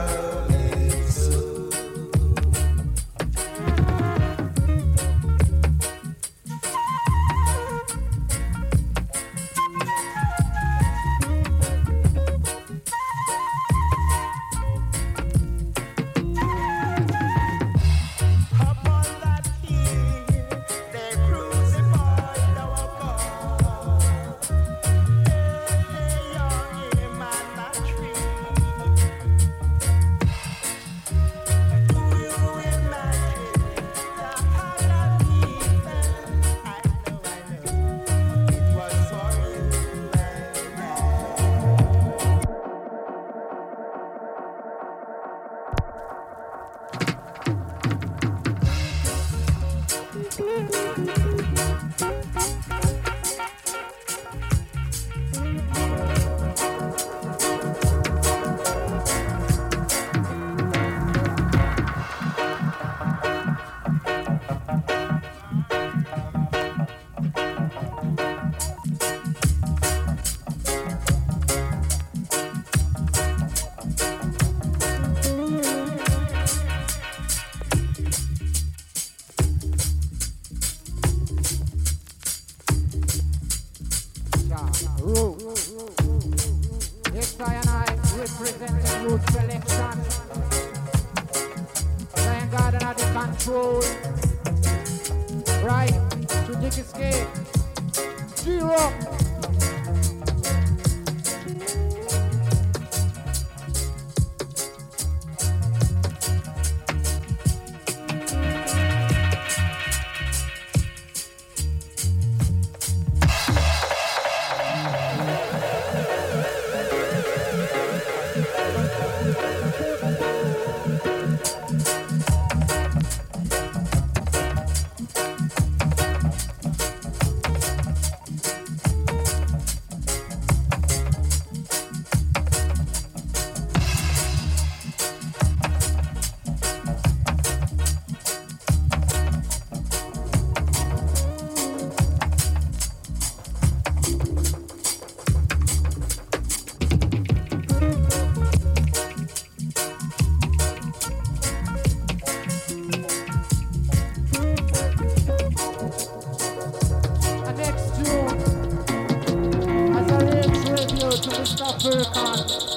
Jaja Mr.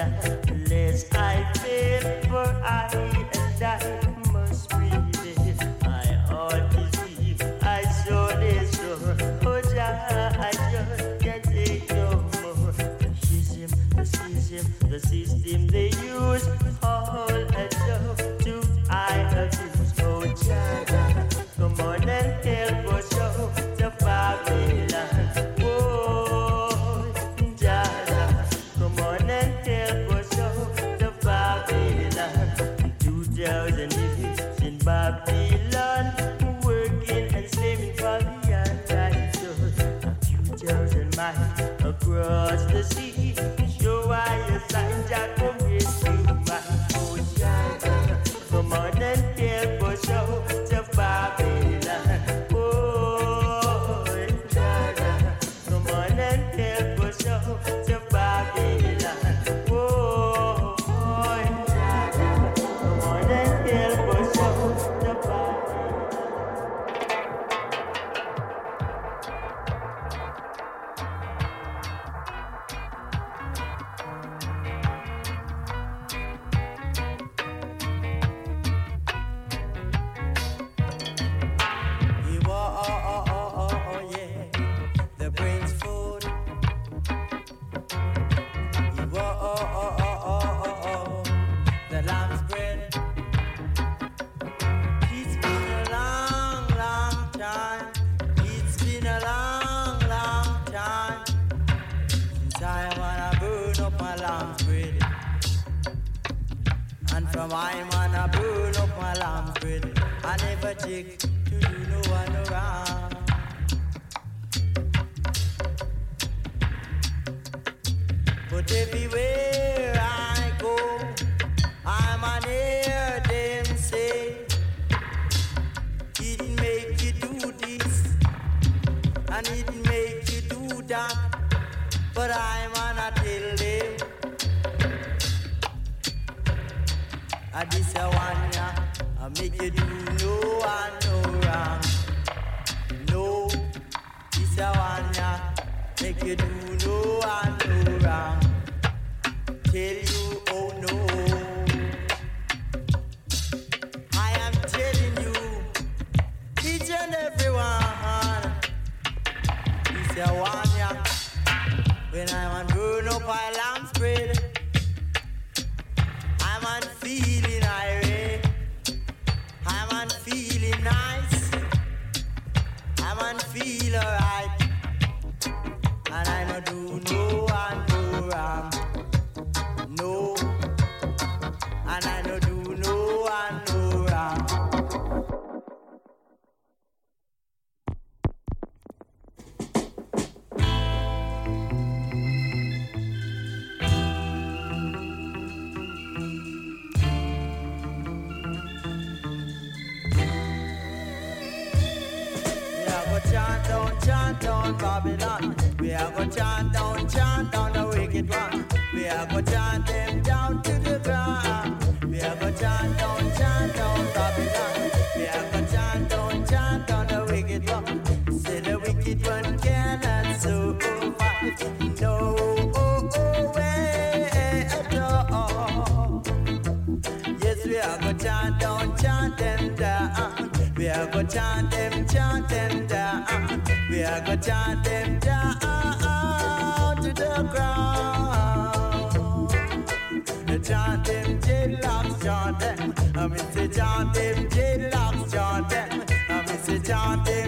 Straighten I fail, for I and I one. When I'm on grown up, I lamb spread. I'm on feeling irate. I'm on feeling nice. I'm on feel alright. And I not do no one. Babylon. We are gonna chant down, chant down the wicked one. We are gonna chant them down to the ground. We are gonna chant down, chant down Babylon. We are gonna chant down, chant down the wicked one. Say the wicked one cannot survive. No. way at all. Yes, we are gonna chant down, chant them down. We are gonna chant them, chant them I go chant them down to the ground. Chant them dreadlocks, chant them. I miss chant them dreadlocks, chant them. I miss chant them.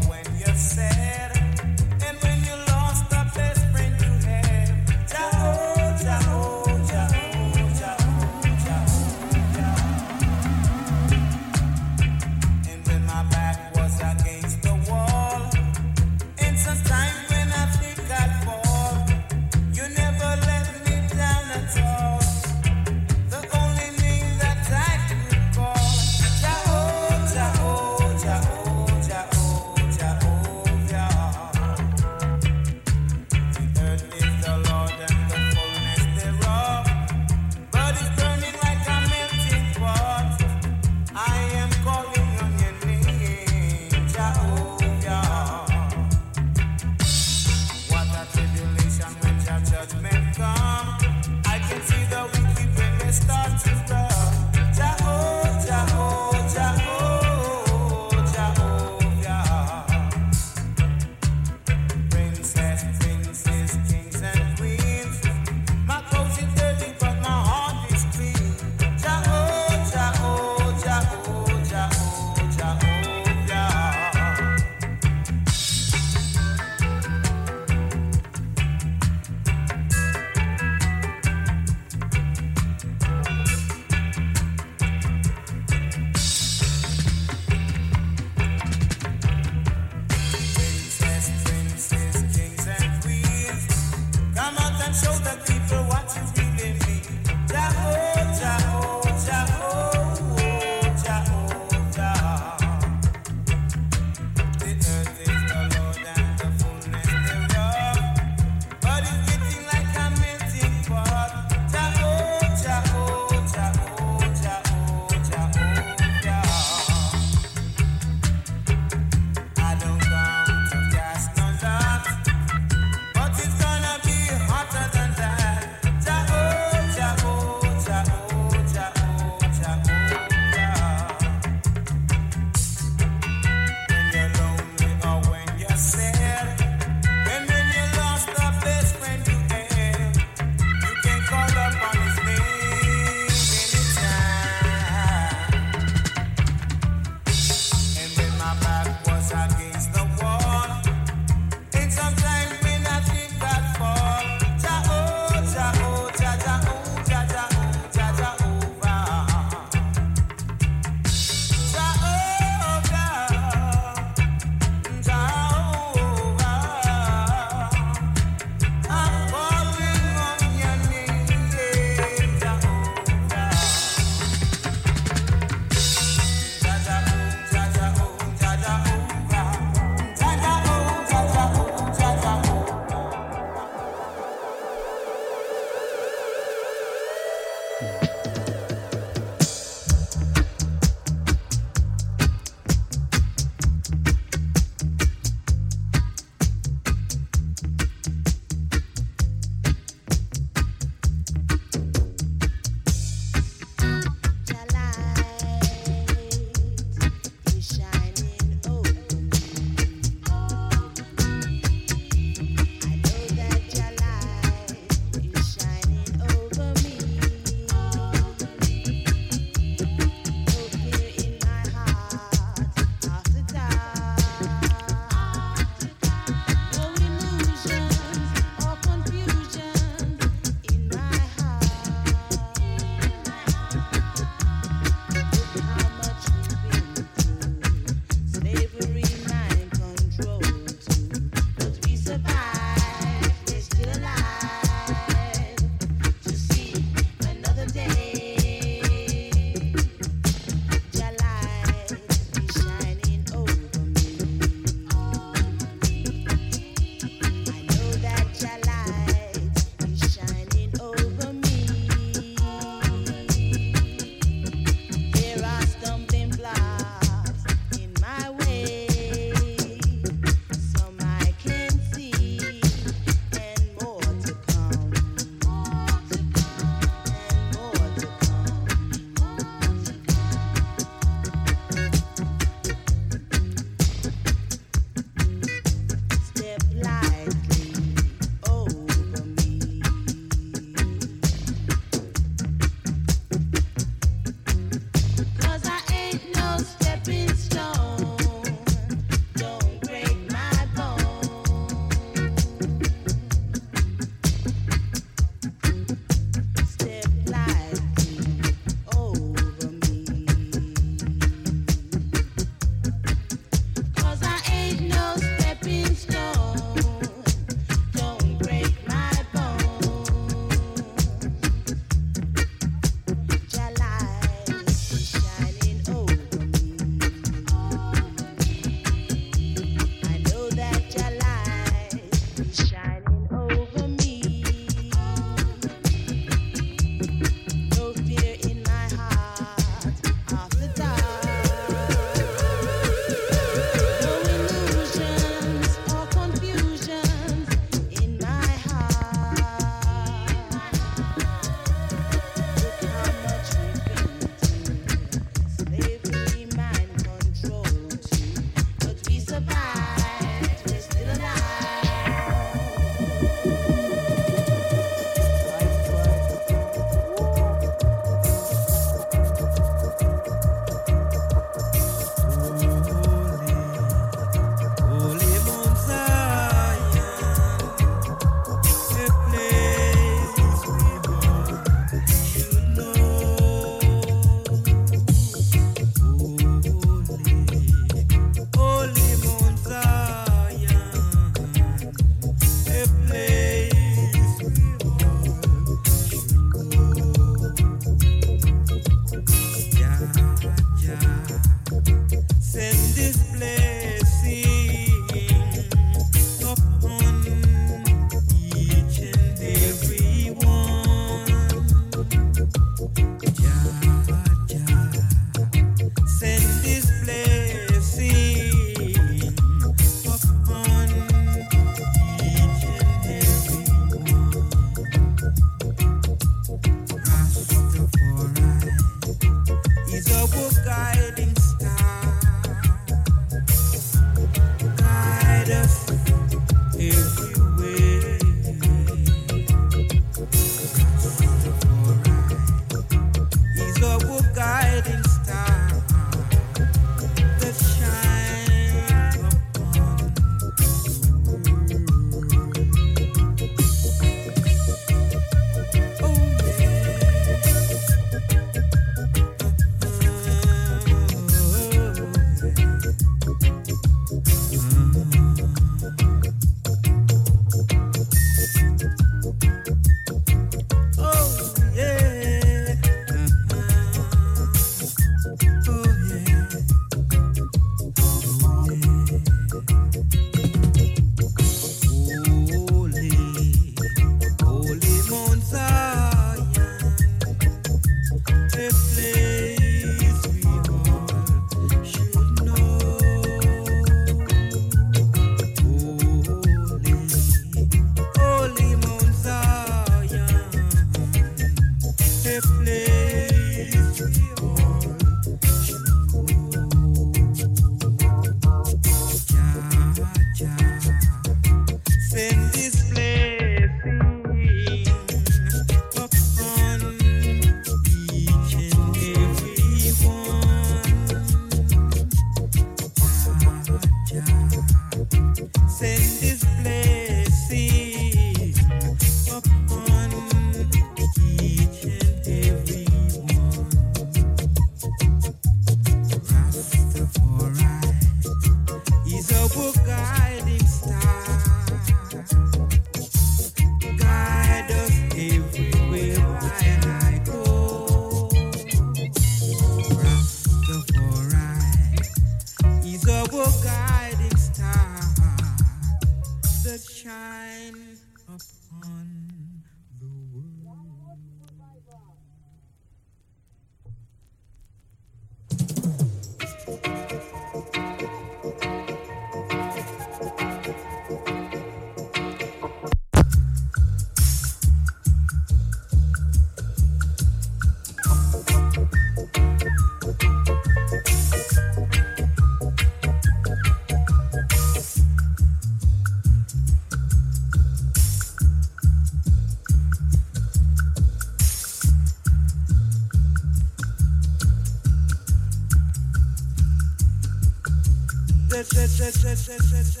set, set, set, set, set, set.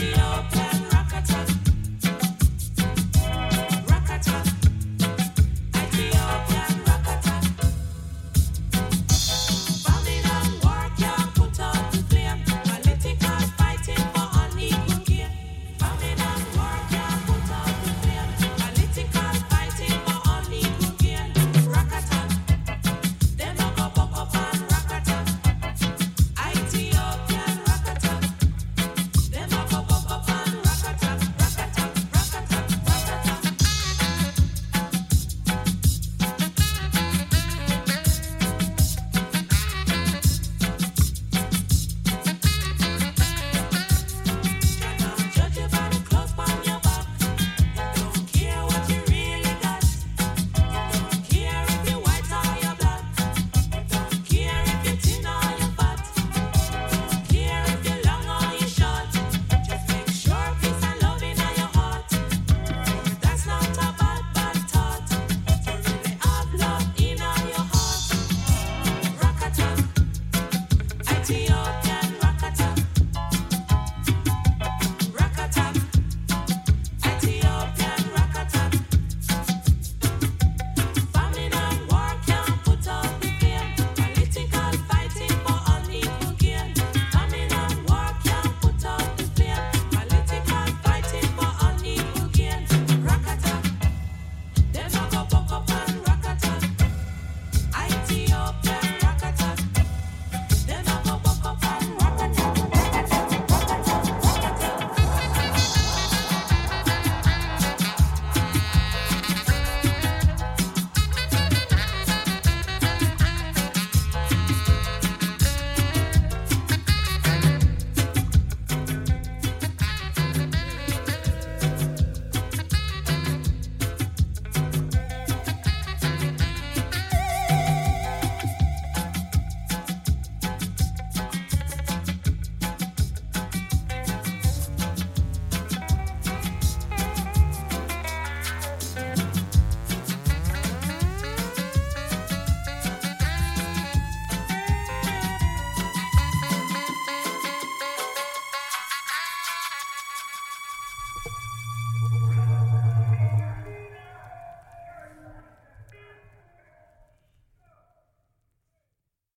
Cherokee